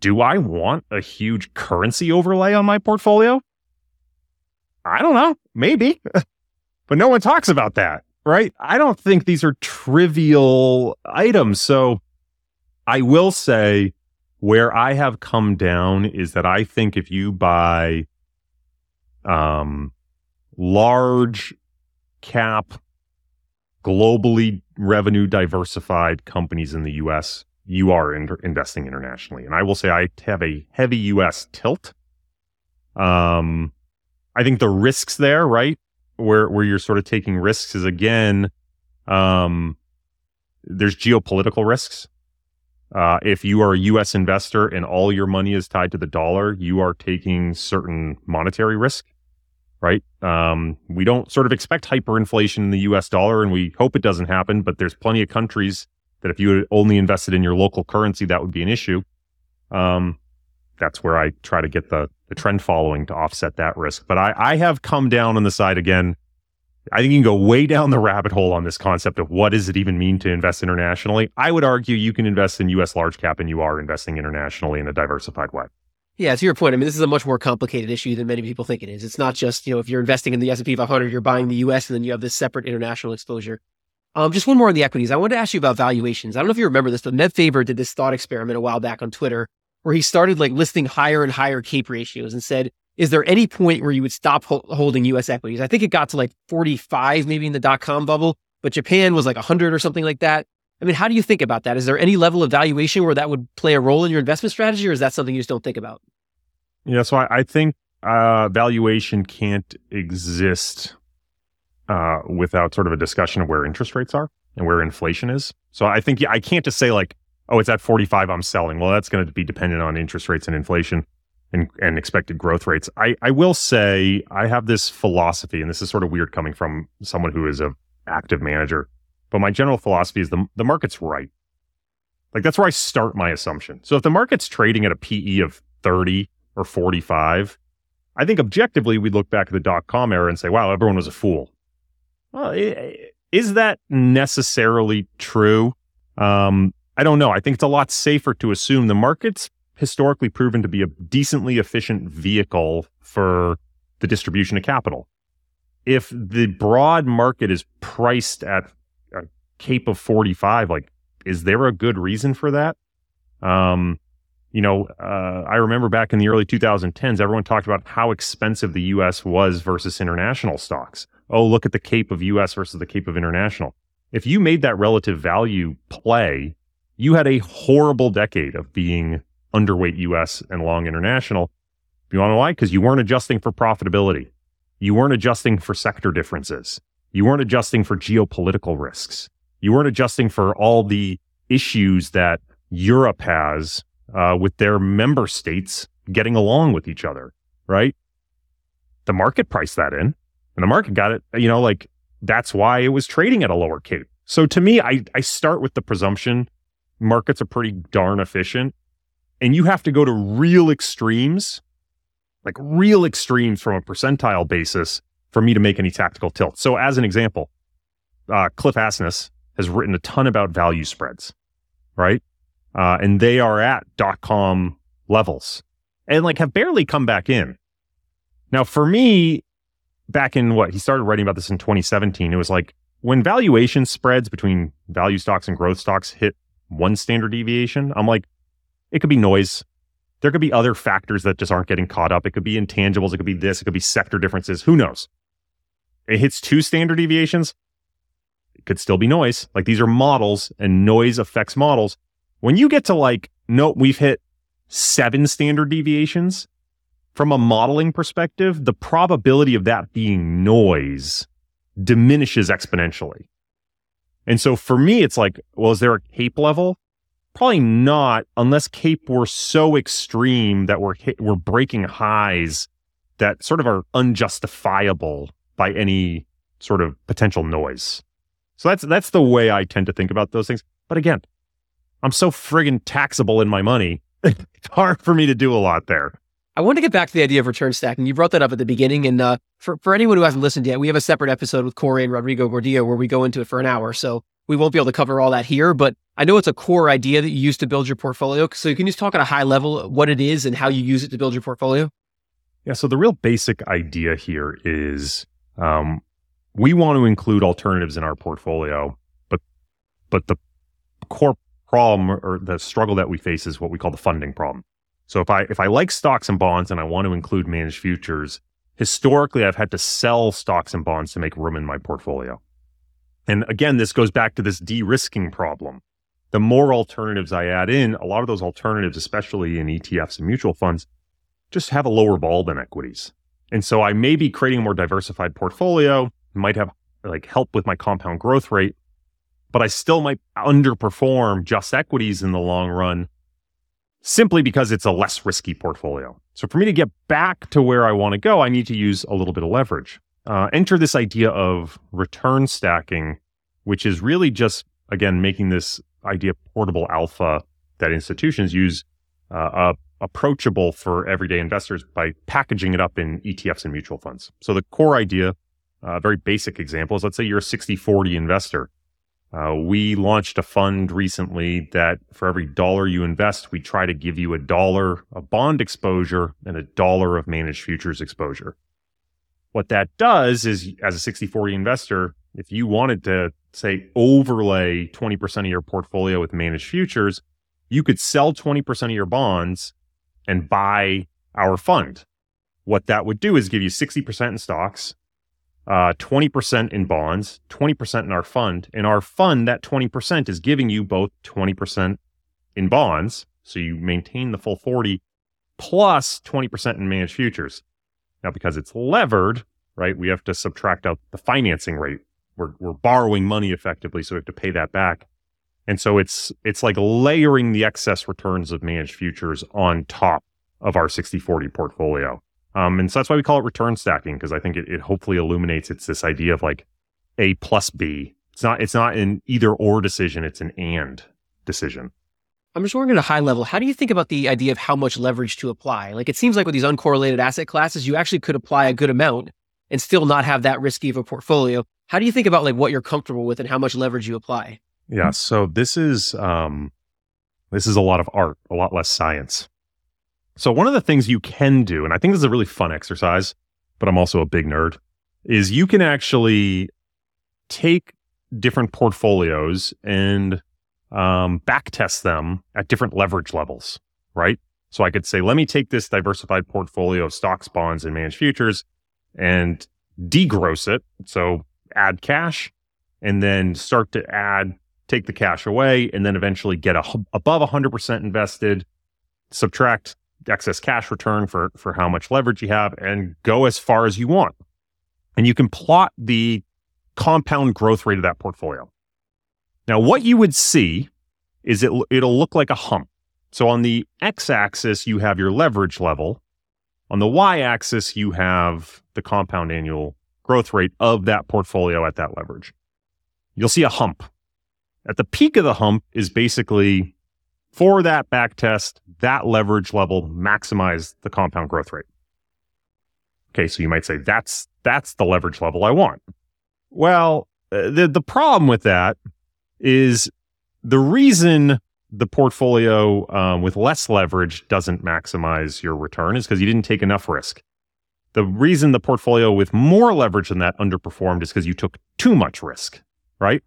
Do I want a huge currency overlay on my portfolio? I don't know. Maybe. but no one talks about that right? I don't think these are trivial items. So I will say where I have come down is that I think if you buy um, large cap, globally revenue diversified companies in the US, you are in- investing internationally. And I will say I have a heavy US tilt. Um, I think the risks there, right? where where you're sort of taking risks is again um, there's geopolitical risks. Uh, if you are a U.S. investor and all your money is tied to the dollar, you are taking certain monetary risk, right? Um, we don't sort of expect hyperinflation in the US dollar and we hope it doesn't happen, but there's plenty of countries that if you only invested in your local currency, that would be an issue. Um, that's where I try to get the, the trend following to offset that risk. But I, I have come down on the side again. I think you can go way down the rabbit hole on this concept of what does it even mean to invest internationally. I would argue you can invest in US large cap and you are investing internationally in a diversified way. Yeah, to your point, I mean, this is a much more complicated issue than many people think it is. It's not just, you know, if you're investing in the S&P 500, you're buying the US and then you have this separate international exposure. Um, just one more on the equities. I wanted to ask you about valuations. I don't know if you remember this, but Meb Faber did this thought experiment a while back on Twitter where he started like listing higher and higher CAPE ratios and said, is there any point where you would stop ho- holding US equities? I think it got to like 45 maybe in the dot com bubble, but Japan was like 100 or something like that. I mean, how do you think about that? Is there any level of valuation where that would play a role in your investment strategy, or is that something you just don't think about? Yeah, so I, I think uh, valuation can't exist uh, without sort of a discussion of where interest rates are and where inflation is. So I think I can't just say like, oh, it's at 45, I'm selling. Well, that's going to be dependent on interest rates and inflation and, and expected growth rates. I, I will say I have this philosophy, and this is sort of weird coming from someone who is a active manager, but my general philosophy is the, the market's right. Like that's where I start my assumption. So if the market's trading at a PE of 30 or 45, I think objectively we'd look back at the dot com era and say, wow, everyone was a fool. Well, is that necessarily true? Um, I don't know. I think it's a lot safer to assume the market's historically proven to be a decently efficient vehicle for the distribution of capital. If the broad market is priced at a cape of 45, like, is there a good reason for that? Um, you know, uh, I remember back in the early 2010s, everyone talked about how expensive the US was versus international stocks. Oh, look at the cape of US versus the cape of international. If you made that relative value play, you had a horrible decade of being underweight US and long international. You want to why? Because you weren't adjusting for profitability. You weren't adjusting for sector differences. You weren't adjusting for geopolitical risks. You weren't adjusting for all the issues that Europe has uh, with their member states getting along with each other, right? The market priced that in, and the market got it. You know, like that's why it was trading at a lower cape. So to me, I I start with the presumption markets are pretty darn efficient, and you have to go to real extremes, like real extremes from a percentile basis for me to make any tactical tilt. So as an example, uh, Cliff Asness has written a ton about value spreads, right? uh, and they are at dot com levels and like have barely come back in. Now, for me, back in what he started writing about this in 2017, it was like when valuation spreads between value stocks and growth stocks hit one standard deviation, I'm like, it could be noise. There could be other factors that just aren't getting caught up. It could be intangibles. It could be this. It could be sector differences. Who knows? It hits two standard deviations. It could still be noise. Like these are models and noise affects models. When you get to like, nope, we've hit seven standard deviations from a modeling perspective, the probability of that being noise diminishes exponentially. And so for me, it's like, well, is there a cape level? Probably not, unless cape were so extreme that we're hit, we're breaking highs that sort of are unjustifiable by any sort of potential noise. So that's that's the way I tend to think about those things. But again, I'm so friggin' taxable in my money. it's hard for me to do a lot there. I want to get back to the idea of return stacking. You brought that up at the beginning. And uh, for, for anyone who hasn't listened yet, we have a separate episode with Corey and Rodrigo Gordillo where we go into it for an hour. So we won't be able to cover all that here, but I know it's a core idea that you use to build your portfolio. So you can just talk at a high level what it is and how you use it to build your portfolio. Yeah. So the real basic idea here is um, we want to include alternatives in our portfolio, but but the core problem or the struggle that we face is what we call the funding problem. So if I if I like stocks and bonds and I want to include managed futures, historically I've had to sell stocks and bonds to make room in my portfolio. And again, this goes back to this de-risking problem. The more alternatives I add in, a lot of those alternatives, especially in ETFs and mutual funds, just have a lower vol than equities. And so I may be creating a more diversified portfolio, might have like help with my compound growth rate, but I still might underperform just equities in the long run simply because it's a less risky portfolio. So for me to get back to where I want to go, I need to use a little bit of leverage. Uh, enter this idea of return stacking, which is really just, again, making this idea portable alpha that institutions use uh, uh, approachable for everyday investors by packaging it up in ETFs and mutual funds. So the core idea, uh, very basic example is let's say you're a 60 40 investor. Uh, we launched a fund recently that for every dollar you invest, we try to give you a dollar of bond exposure and a dollar of managed futures exposure. What that does is, as a 60 40 investor, if you wanted to say overlay 20% of your portfolio with managed futures, you could sell 20% of your bonds and buy our fund. What that would do is give you 60% in stocks, uh, 20% in bonds, 20% in our fund. In our fund, that 20% is giving you both 20% in bonds. So you maintain the full 40 plus 20% in managed futures. Now, because it's levered, right, we have to subtract out the financing rate. We're, we're borrowing money effectively, so we have to pay that back. And so it's it's like layering the excess returns of managed futures on top of our 60-40 portfolio. Um, and so that's why we call it return stacking, because I think it, it hopefully illuminates it's this idea of like A plus B. It's not it's not an either or decision, it's an and decision. I'm just wondering at a high level, how do you think about the idea of how much leverage to apply? Like it seems like with these uncorrelated asset classes, you actually could apply a good amount and still not have that risky of a portfolio. How do you think about like what you're comfortable with and how much leverage you apply? Yeah. So this is um, this is a lot of art, a lot less science. So one of the things you can do, and I think this is a really fun exercise, but I'm also a big nerd, is you can actually take different portfolios and um, back test them at different leverage levels, right? So I could say, let me take this diversified portfolio of stocks, bonds, and managed futures and degross it. So add cash and then start to add take the cash away, and then eventually get a, above 100% invested, subtract excess cash return for, for how much leverage you have, and go as far as you want. And you can plot the compound growth rate of that portfolio. Now, what you would see is it, it'll look like a hump. So on the x axis, you have your leverage level. On the y axis, you have the compound annual growth rate of that portfolio at that leverage. You'll see a hump at the peak of the hump is basically for that back test, that leverage level maximize the compound growth rate. Okay, so you might say that's that's the leverage level I want. Well, uh, the the problem with that is the reason the portfolio um, with less leverage doesn't maximize your return is because you didn't take enough risk. The reason the portfolio with more leverage than that underperformed is because you took too much risk, right?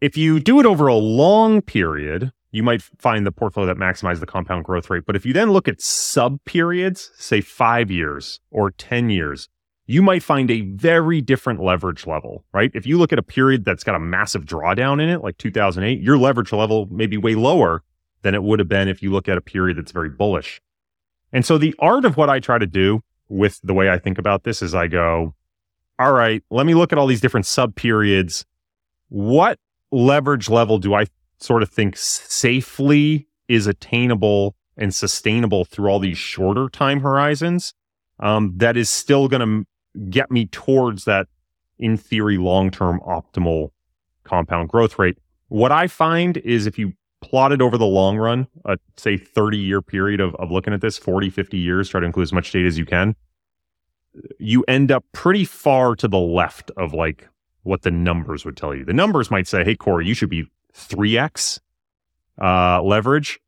If you do it over a long period, you might find the portfolio that maximizes the compound growth rate. But if you then look at sub periods, say five years or 10 years, you might find a very different leverage level, right? If you look at a period that's got a massive drawdown in it, like 2008, your leverage level may be way lower than it would have been if you look at a period that's very bullish. And so the art of what I try to do with the way I think about this is I go, all right, let me look at all these different sub periods. What leverage level do I sort of think safely is attainable and sustainable through all these shorter time horizons um, that is still going to get me towards that, in theory, long term optimal compound growth rate. What I find is if you plot it over the long run, a say 30 year period of, of looking at this, 40, 50 years, try to include as much data as you can, you end up pretty far to the left of like what the numbers would tell you. The numbers might say, hey, Corey, you should be 3x uh, leverage,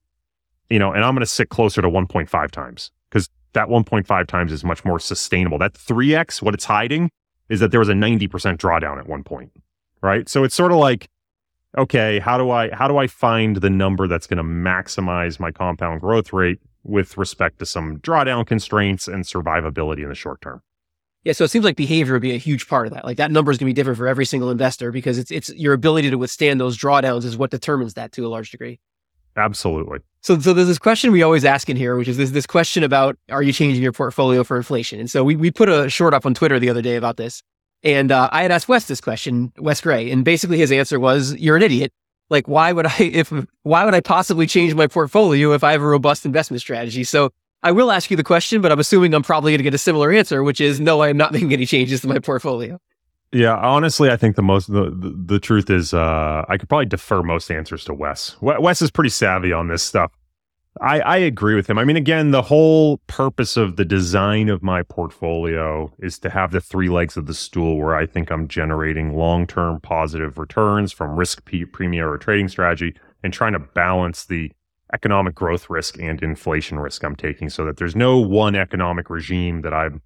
you know, and I'm going to sit closer to 1.5 times because that 1.5 times is much more sustainable. That 3x, what it's hiding is that there was a 90% drawdown at one point, right? So it's sort of like, okay, how do I how do I find the number that's going to maximize my compound growth rate with respect to some drawdown constraints and survivability in the short term? Yeah, so it seems like behavior would be a huge part of that. Like that number is going to be different for every single investor because it's it's your ability to withstand those drawdowns is what determines that to a large degree. Absolutely. So, so there's this question we always ask in here, which is this this question about are you changing your portfolio for inflation? And so we we put a short up on Twitter the other day about this, and uh, I had asked Wes this question, Wes Gray, and basically his answer was, "You're an idiot. like why would I if why would I possibly change my portfolio if I have a robust investment strategy? So I will ask you the question, but I'm assuming I'm probably going to get a similar answer, which is no, I am not making any changes to my portfolio. Yeah, honestly, I think the most the the, the truth is uh, I could probably defer most answers to Wes. Wes is pretty savvy on this stuff. I, I agree with him. I mean, again, the whole purpose of the design of my portfolio is to have the three legs of the stool where I think I'm generating long term positive returns from risk premium or trading strategy and trying to balance the economic growth risk and inflation risk I'm taking so that there's no one economic regime that I'm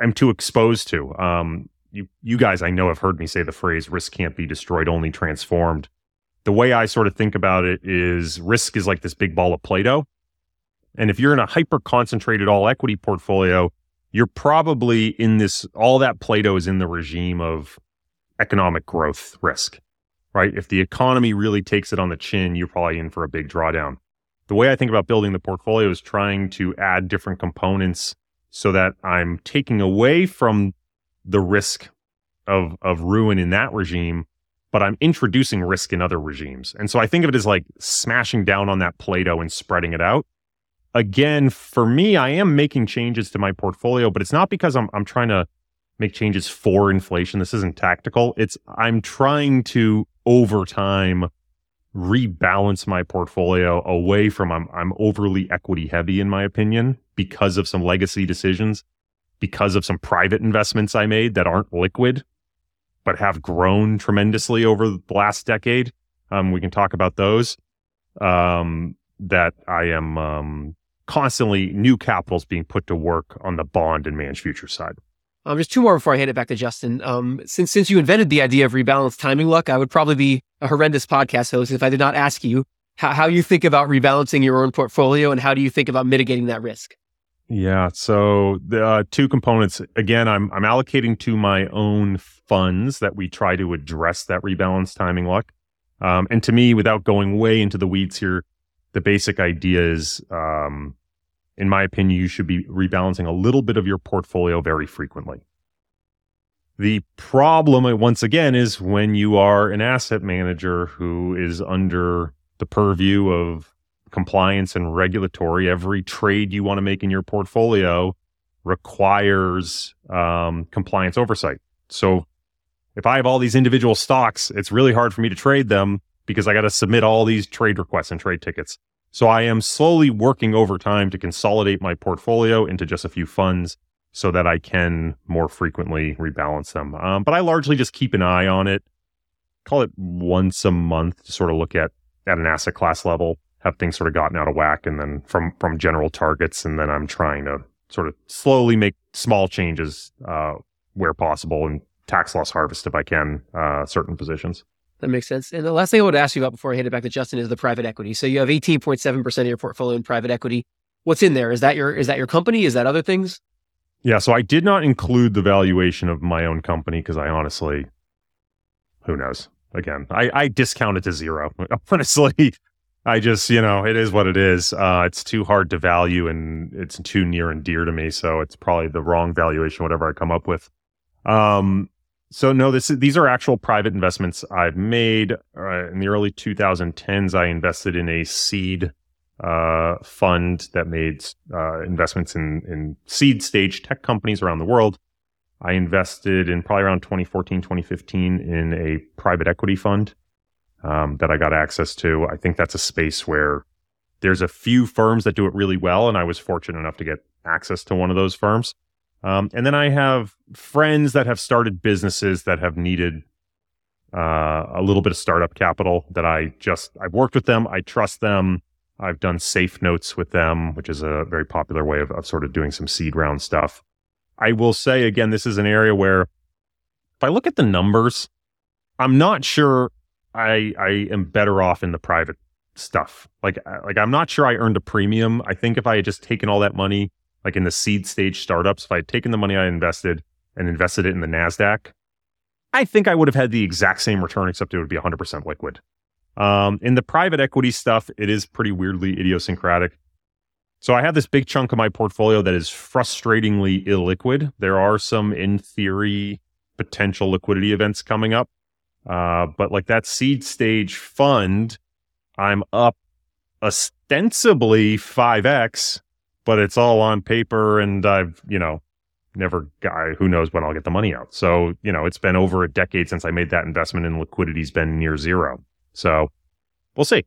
I'm too exposed to. Um, you you guys I know have heard me say the phrase risk can't be destroyed, only transformed. The way I sort of think about it is risk is like this big ball of Play-Doh. And if you're in a hyper concentrated all equity portfolio, you're probably in this all that Play-Doh is in the regime of economic growth risk. Right? If the economy really takes it on the chin, you're probably in for a big drawdown. The way I think about building the portfolio is trying to add different components so that I'm taking away from the risk of of ruin in that regime, but I'm introducing risk in other regimes. And so I think of it as like smashing down on that Play-Doh and spreading it out. Again, for me, I am making changes to my portfolio, but it's not because I'm I'm trying to make changes for inflation. This isn't tactical. It's I'm trying to over time rebalance my portfolio away from I'm I'm overly equity heavy in my opinion because of some legacy decisions because of some private investments I made that aren't liquid, but have grown tremendously over the last decade. Um, we can talk about those. Um, that I am um, constantly new capitals being put to work on the bond and managed future side. Um, just two more before I hand it back to Justin. Um, since since you invented the idea of rebalanced timing luck, I would probably be a horrendous podcast host if I did not ask you how, how you think about rebalancing your own portfolio and how do you think about mitigating that risk. Yeah. So the uh, two components. Again, I'm I'm allocating to my own funds that we try to address that rebalance timing luck. Um, and to me, without going way into the weeds here, the basic idea is, um, in my opinion, you should be rebalancing a little bit of your portfolio very frequently. The problem, uh, once again, is when you are an asset manager who is under the purview of compliance and regulatory. Every trade you want to make in your portfolio requires um, compliance oversight. So if I have all these individual stocks, it's really hard for me to trade them because I got to submit all these trade requests and trade tickets. So I am slowly working over time to consolidate my portfolio into just a few funds so that I can more frequently rebalance them. Um, but I largely just keep an eye on it, call it once a month to sort of look at at an asset class level have things sort of gotten out of whack and then from from general targets. And then i'm trying to sort of slowly make small changes uh, where possible and tax loss harvest if i can uh, certain positions. That makes sense. And the last thing i would ask you about before i hand it back to justin is the private equity. So you have 18.7% of your portfolio in private equity. What's in there? Is that your is that your company? Is that other things? Yeah. So i did not include the valuation of my own company because i honestly who knows? Again I, I discount it to zero honestly I just, you know, it is what it is. Uh, it's too hard to value and it's too near and dear to me. So it's probably the wrong valuation, whatever I come up with. Um, so no, this these are actual private investments I've made. Uh, in the early 2010s, I invested in a seed uh, fund that made uh, investments in, in seed stage tech companies around the world. I invested in probably around 2014, 2015 in a private equity fund um, that I got access to. I think that's a space where there's a few firms that do it really well, and I was fortunate enough to get access to one of those firms. Um, and then I have friends that have started businesses that have needed uh, a little bit of startup capital that I just I've worked with them. I trust them. I've done safe notes with them, which is a very popular way of, of sort of doing some seed round stuff. I will say again, this is an area where if I look at the numbers, I'm not sure I I am better off in the private stuff. Like like I'm not sure I earned a premium. I think if I had just taken all that money like in the seed stage startups, if I had taken the money I invested and invested it in the Nasdaq, I think I would have had the exact same return except it would be 100% liquid. Um, in the private equity stuff, it is pretty weirdly idiosyncratic. So I have this big chunk of my portfolio that is frustratingly illiquid. There are some, in theory, potential liquidity events coming up Uh, but like that seed stage fund, I'm up ostensibly 5x, but it's all on paper and I've, you know, never guy who knows when I'll get the money out. So, you know, it's been over a decade since I made that investment and liquidity's been near zero. So we'll see.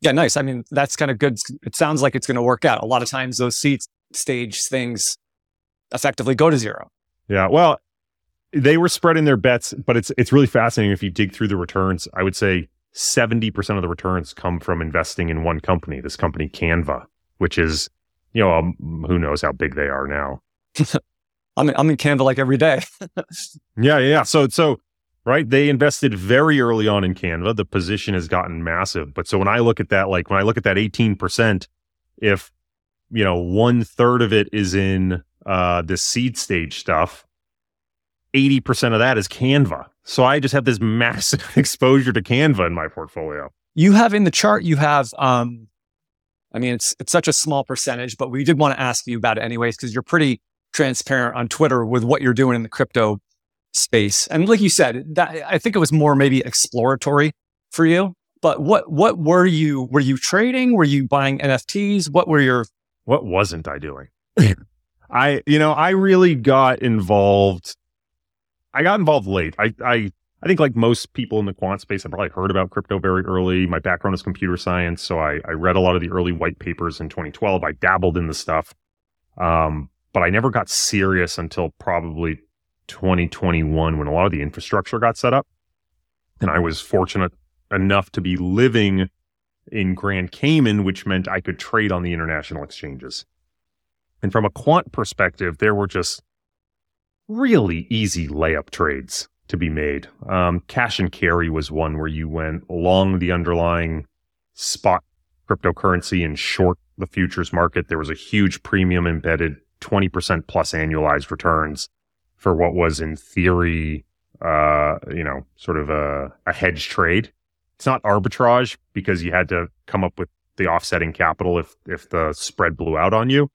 Yeah, nice. I mean, that's kind of good. It sounds like it's going to work out. A lot of times those seed stage things effectively go to zero. Yeah. Well, they were spreading their bets, but it's it's really fascinating if you dig through the returns. I would say 70% of the returns come from investing in one company, this company Canva, which is, you know, um, who knows how big they are now. I'm in, I'm in Canva like every day. yeah, yeah. So so right, they invested very early on in Canva. The position has gotten massive. But so when I look at that, like when I look at that 18%, if you know, one third of it is in uh the seed stage stuff, 80% of that is Canva. So I just have this massive exposure to Canva in my portfolio. You have in the chart, you have, um, I mean, it's, it's such a small percentage, but we did want to ask you about it anyways, because you're pretty transparent on Twitter with what you're doing in the crypto space. And like you said, that, I think it was more maybe exploratory for you. But what, what were you, were you trading? Were you buying NFTs? What were your, what wasn't I doing? I, you know, I really got involved I got involved late. I, I, I think like most people in the quant space, I probably heard about crypto very early. My background is computer science, so I, I read a lot of the early white papers in 2012. I dabbled in the stuff, um, but I never got serious until probably 2021 when a lot of the infrastructure got set up, and I was fortunate enough to be living in Grand Cayman, which meant I could trade on the international exchanges. And from a quant perspective, there were just really easy layup trades to be made. Um, cash and carry was one where you went long the underlying spot cryptocurrency and short the futures market. There was a huge premium embedded, 20% plus annualized returns for what was in theory, uh, you know, sort of a, a hedge trade. It's not arbitrage because you had to come up with the offsetting capital if, if the spread blew out on you.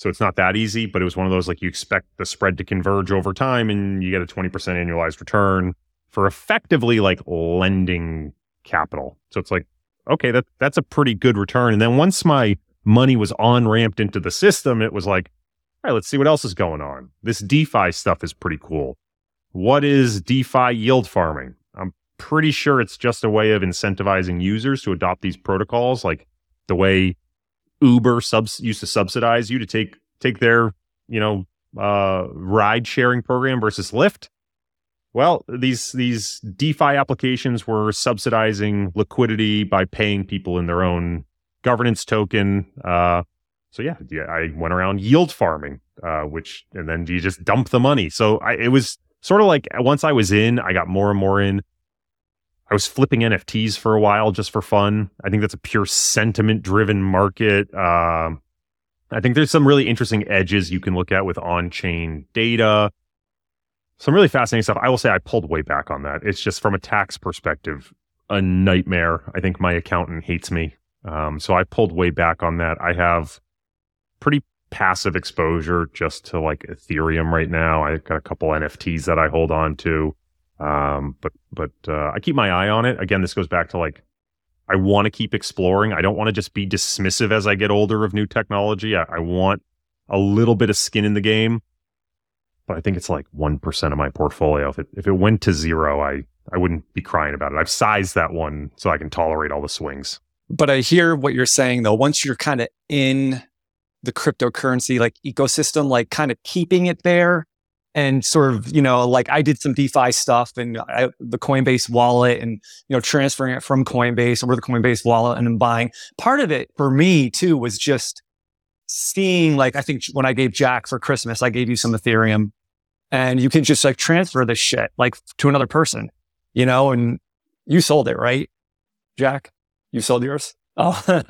So it's not that easy, but it was one of those like you expect the spread to converge over time and you get a 20% annualized return for effectively like lending capital. So it's like, okay, that that's a pretty good return. And then once my money was on ramped into the system, it was like, all right, let's see what else is going on. This DeFi stuff is pretty cool. What is DeFi yield farming? I'm pretty sure it's just a way of incentivizing users to adopt these protocols, like the way Uber subs used to subsidize you to take take their you know uh, ride sharing program versus Lyft. Well, these these DeFi applications were subsidizing liquidity by paying people in their own governance token. Uh, so yeah, yeah, I went around yield farming, uh, which and then you just dump the money. So I, it was sort of like once I was in, I got more and more in. I was flipping NFTs for a while just for fun. I think that's a pure sentiment driven market. Uh, I think there's some really interesting edges you can look at with on chain data. Some really fascinating stuff. I will say I pulled way back on that. It's just from a tax perspective, a nightmare. I think my accountant hates me. Um, so I pulled way back on that. I have pretty passive exposure just to like Ethereum right now. I got a couple NFTs that I hold on to. Um, but but uh, I keep my eye on it. Again, this goes back to like I want to keep exploring. I don't want to just be dismissive as I get older of new technology. I, I want a little bit of skin in the game. But I think it's like one percent of my portfolio. If it if it went to zero, I I wouldn't be crying about it. I've sized that one so I can tolerate all the swings. But I hear what you're saying though. Once you're kind of in the cryptocurrency like ecosystem, like kind of keeping it there and sort of, you know, like I did some DeFi stuff and I, the Coinbase wallet and, you know, transferring it from Coinbase over the Coinbase wallet and then buying. Part of it for me too was just seeing, like, I think when I gave Jack for Christmas, I gave you some Ethereum and you can just like transfer this shit like to another person, you know, and you sold it, right? Jack, you sold yours? Oh,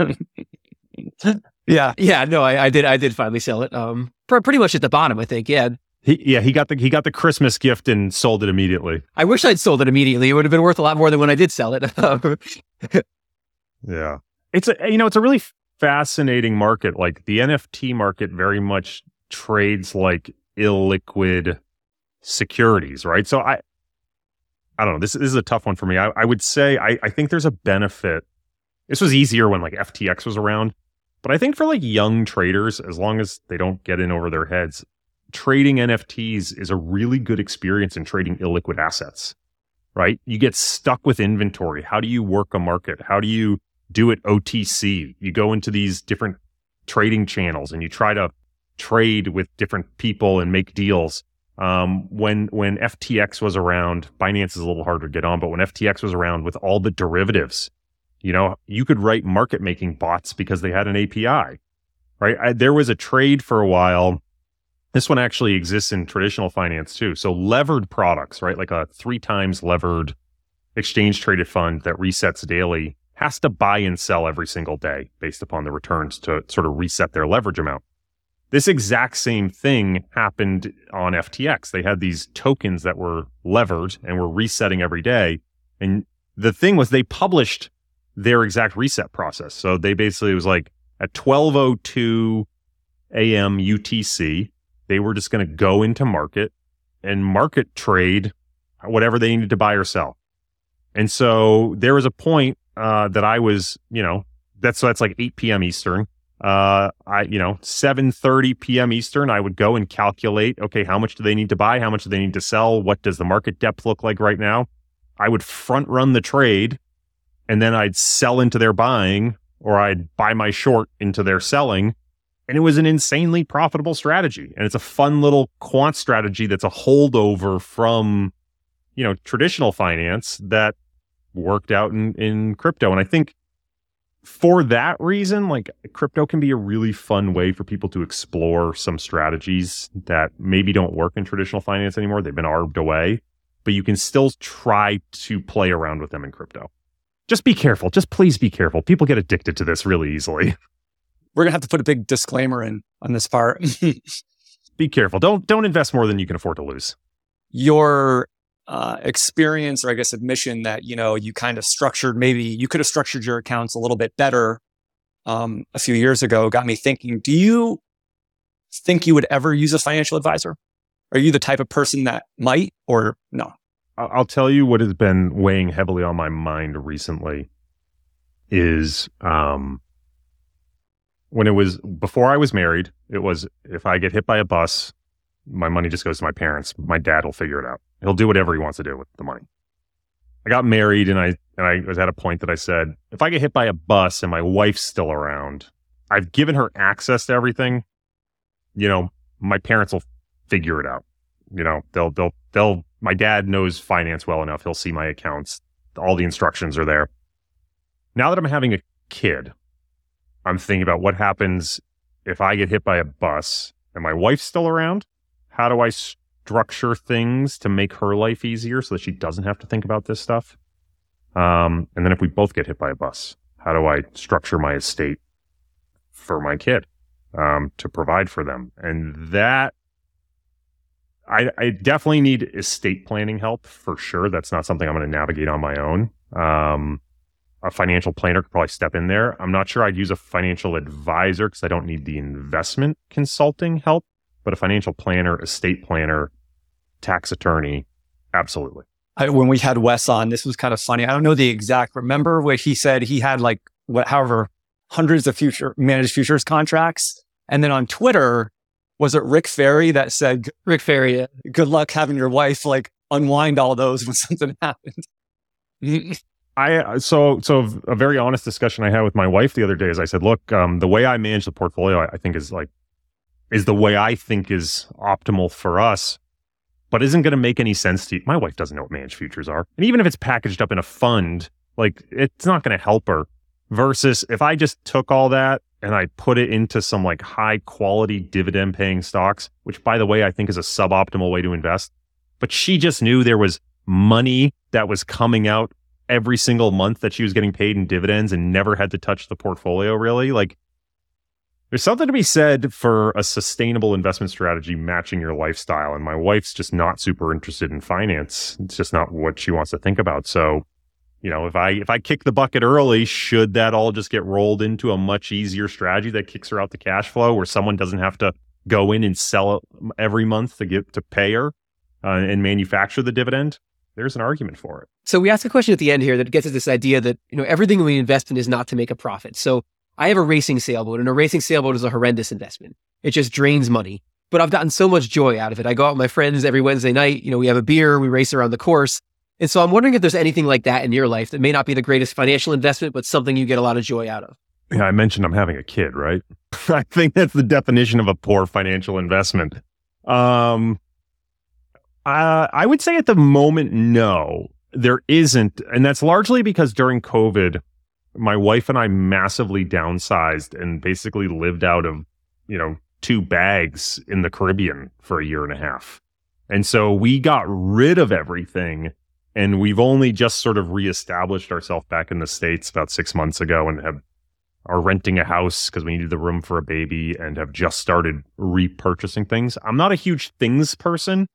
yeah. Yeah. No, I, I did. I did finally sell it. Um, pr- pretty much at the bottom, I think. Yeah. He, yeah, he got the he got the Christmas gift and sold it immediately. I wish I'd sold it immediately. It would have been worth a lot more than when I did sell it. yeah, it's a you know it's a really fascinating market. Like the NFT market, very much trades like illiquid securities, right? So I I don't know. This, this is a tough one for me. I, I would say I, I think there's a benefit. This was easier when like FTX was around, but I think for like young traders, as long as they don't get in over their heads, trading NFTs is a really good experience in trading illiquid assets, right? You get stuck with inventory. How do you work a market? How do you do it OTC? You go into these different trading channels and you try to trade with different people and make deals. Um, when when FTX was around, Binance is a little harder to get on, but when FTX was around with all the derivatives, you know, you could write market making bots because they had an API, right? I, there was a trade for a while. This one actually exists in traditional finance too. So levered products, right? Like a three times levered exchange traded fund that resets daily has to buy and sell every single day based upon the returns to sort of reset their leverage amount. This exact same thing happened on FTX. They had these tokens that were levered and were resetting every day. And the thing was they published their exact reset process. So they basically was like at 1202 AM UTC, they were just going to go into market and market trade whatever they needed to buy or sell. And so there was a point uh, that I was, you know, that's so that's like 8 p.m. Eastern. Uh, I, you know, 7:30 p.m. Eastern, I would go and calculate. Okay, how much do they need to buy? How much do they need to sell? What does the market depth look like right now? I would front run the trade, and then I'd sell into their buying, or I'd buy my short into their selling, and it was an insanely profitable strategy. And it's a fun little quant strategy that's a holdover from, you know, traditional finance that worked out in, in crypto. And I think for that reason, like crypto can be a really fun way for people to explore some strategies that maybe don't work in traditional finance anymore. They've been arbed away, but you can still try to play around with them in crypto. Just be careful. Just please be careful. People get addicted to this really easily. We're gonna have to put a big disclaimer in on this part. be careful. Don't don't invest more than you can afford to lose. Your uh, experience or I guess admission that, you know, you kind of structured, maybe you could have structured your accounts a little bit better um, a few years ago got me thinking, do you think you would ever use a financial advisor? Are you the type of person that might or no? I'll tell you what has been weighing heavily on my mind recently is um, when it was before I was married, it was if I get hit by a bus, my money just goes to my parents. My dad will figure it out. He'll do whatever he wants to do with the money. I got married and I and I was at a point that I said, if I get hit by a bus and my wife's still around, I've given her access to everything. You know, my parents will figure it out. You know, they'll they'll they'll my dad knows finance well enough. He'll see my accounts. All the instructions are there. Now that I'm having a kid, I'm thinking about what happens if I get hit by a bus and my wife's still around. How do I structure things to make her life easier so that she doesn't have to think about this stuff? Um, and then if we both get hit by a bus, how do I structure my estate for my kid um, to provide for them? And that I, I, definitely need estate planning help for sure. That's not something I'm going to navigate on my own. Um, a financial planner could probably step in there. I'm not sure I'd use a financial advisor because I don't need the investment consulting help, but a financial planner, estate planner, tax attorney. Absolutely. I, when we had Wes on, this was kind of funny. I don't know the exact. Remember what he said? He had like what, however, hundreds of future managed futures contracts, and then on Twitter, was it Rick Ferri that said, "Rick Ferri? yeah. good luck having your wife like unwind all those when something happened." I so so a very honest discussion I had with my wife the other day is I said, look, um, the way I manage the portfolio, I, I think is like is the way I think is optimal for us but isn't going to make any sense to you. My wife doesn't know what managed futures are. And even if it's packaged up in a fund, like it's not going to help her. Versus if I just took all that and I put it into some like high quality dividend paying stocks, which by the way, I think is a suboptimal way to invest. But she just knew there was money that was coming out every single month that she was getting paid in dividends and never had to touch the portfolio really. Like there's something to be said for a sustainable investment strategy matching your lifestyle. And my wife's just not super interested in finance. It's just not what she wants to think about. So, you know, if I if I kick the bucket early, should that all just get rolled into a much easier strategy that kicks her out the cash flow where someone doesn't have to go in and sell it every month to get to pay her uh, and manufacture the dividend? There's an argument for it. So we ask a question at the end here that gets at this idea that, you know, everything we invest in is not to make a profit. So I have a racing sailboat and a racing sailboat is a horrendous investment. It just drains money. But I've gotten so much joy out of it. I go out with my friends every Wednesday night, you know, we have a beer, we race around the course. And so I'm wondering if there's anything like that in your life that may not be the greatest financial investment, but something you get a lot of joy out of. Yeah, I mentioned I'm having a kid, right? I think that's the definition of a poor financial investment. Um, uh, I would say at the moment, no, there isn't. And that's largely because during COVID, my wife and I massively downsized and basically lived out of, you know, two bags in the Caribbean for a year and a half. And so we got rid of everything and we've only just sort of reestablished ourselves back in the States about six months ago and have are renting a house because we needed the room for a baby and have just started repurchasing things. I'm not a huge things person.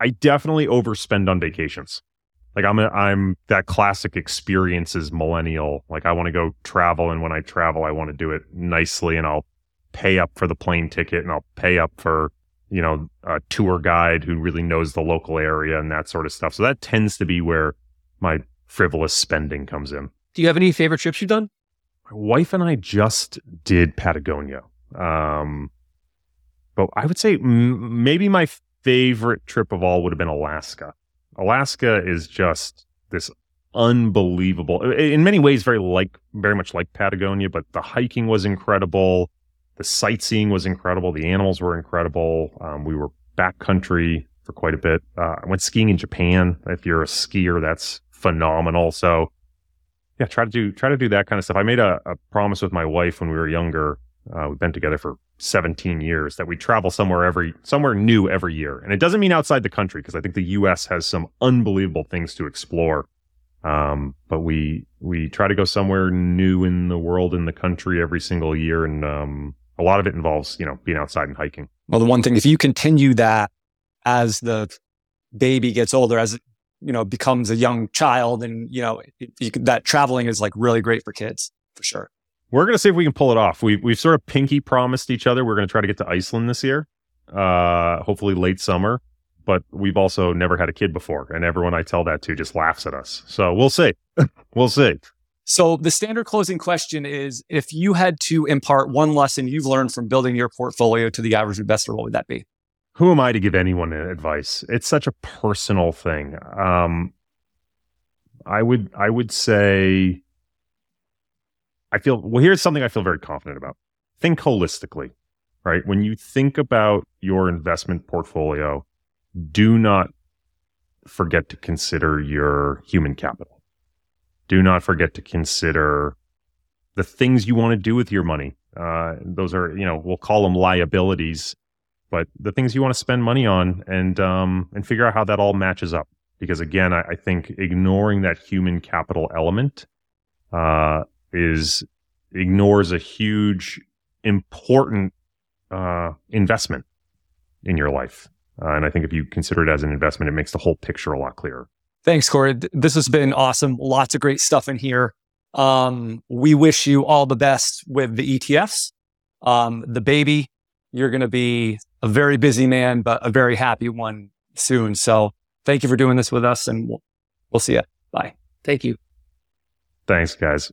I definitely overspend on vacations. Like I'm a, I'm that classic experiences millennial. Like I want to go travel and when I travel I want to do it nicely and I'll pay up for the plane ticket and I'll pay up for, you know, a tour guide who really knows the local area and that sort of stuff. So that tends to be where my frivolous spending comes in. Do you have any favorite trips you've done? My wife and I just did Patagonia. Um, but I would say m- maybe my favorite trip of all would have been Alaska. Alaska is just this unbelievable, in many ways, very like, very much like Patagonia, but the hiking was incredible. The sightseeing was incredible. The animals were incredible. Um, we were backcountry for quite a bit. Uh, I went skiing in Japan. If you're a skier, that's phenomenal. So yeah, try to do, try to do that kind of stuff. I made a, a promise with my wife when we were younger. Uh, we've been together for 17 years that we travel somewhere every somewhere new every year. And it doesn't mean outside the country because i think the us has some unbelievable things to explore. Um, but we we try to go somewhere new in the world in the country every single year. And um, a lot of it involves you know being outside and hiking. Well the one thing if you continue that as the baby gets older as it you know becomes a young child and you know you, that traveling is like really great for kids for sure we're going to see if we can pull it off. We, we've sort of pinky promised each other we're going to try to get to Iceland this year, uh, hopefully late summer. But we've also never had a kid before, and everyone I tell that to just laughs at us. So we'll see. we'll see. So the standard closing question is: If you had to impart one lesson you've learned from building your portfolio to the average investor, what would that be? Who am I to give anyone advice? It's such a personal thing. Um, I would I would say I feel, well, here's something I feel very confident about. Think holistically, right? When you think about your investment portfolio, do not forget to consider your human capital. Do not forget to consider the things you want to do with your money. Uh, those are, you know, we'll call them liabilities, but the things you want to spend money on and, um, and figure out how that all matches up. Because again, I, I think ignoring that human capital element, uh, is ignores a huge, important uh, investment in your life. Uh, and I think if you consider it as an investment, it makes the whole picture a lot clearer. Thanks, Corey. This has been awesome. Lots of great stuff in here. Um, we wish you all the best with the ETFs. Um, the baby, you're going to be a very busy man, but a very happy one soon. So thank you for doing this with us and we'll, we'll see you. Bye. Thank you. Thanks, guys.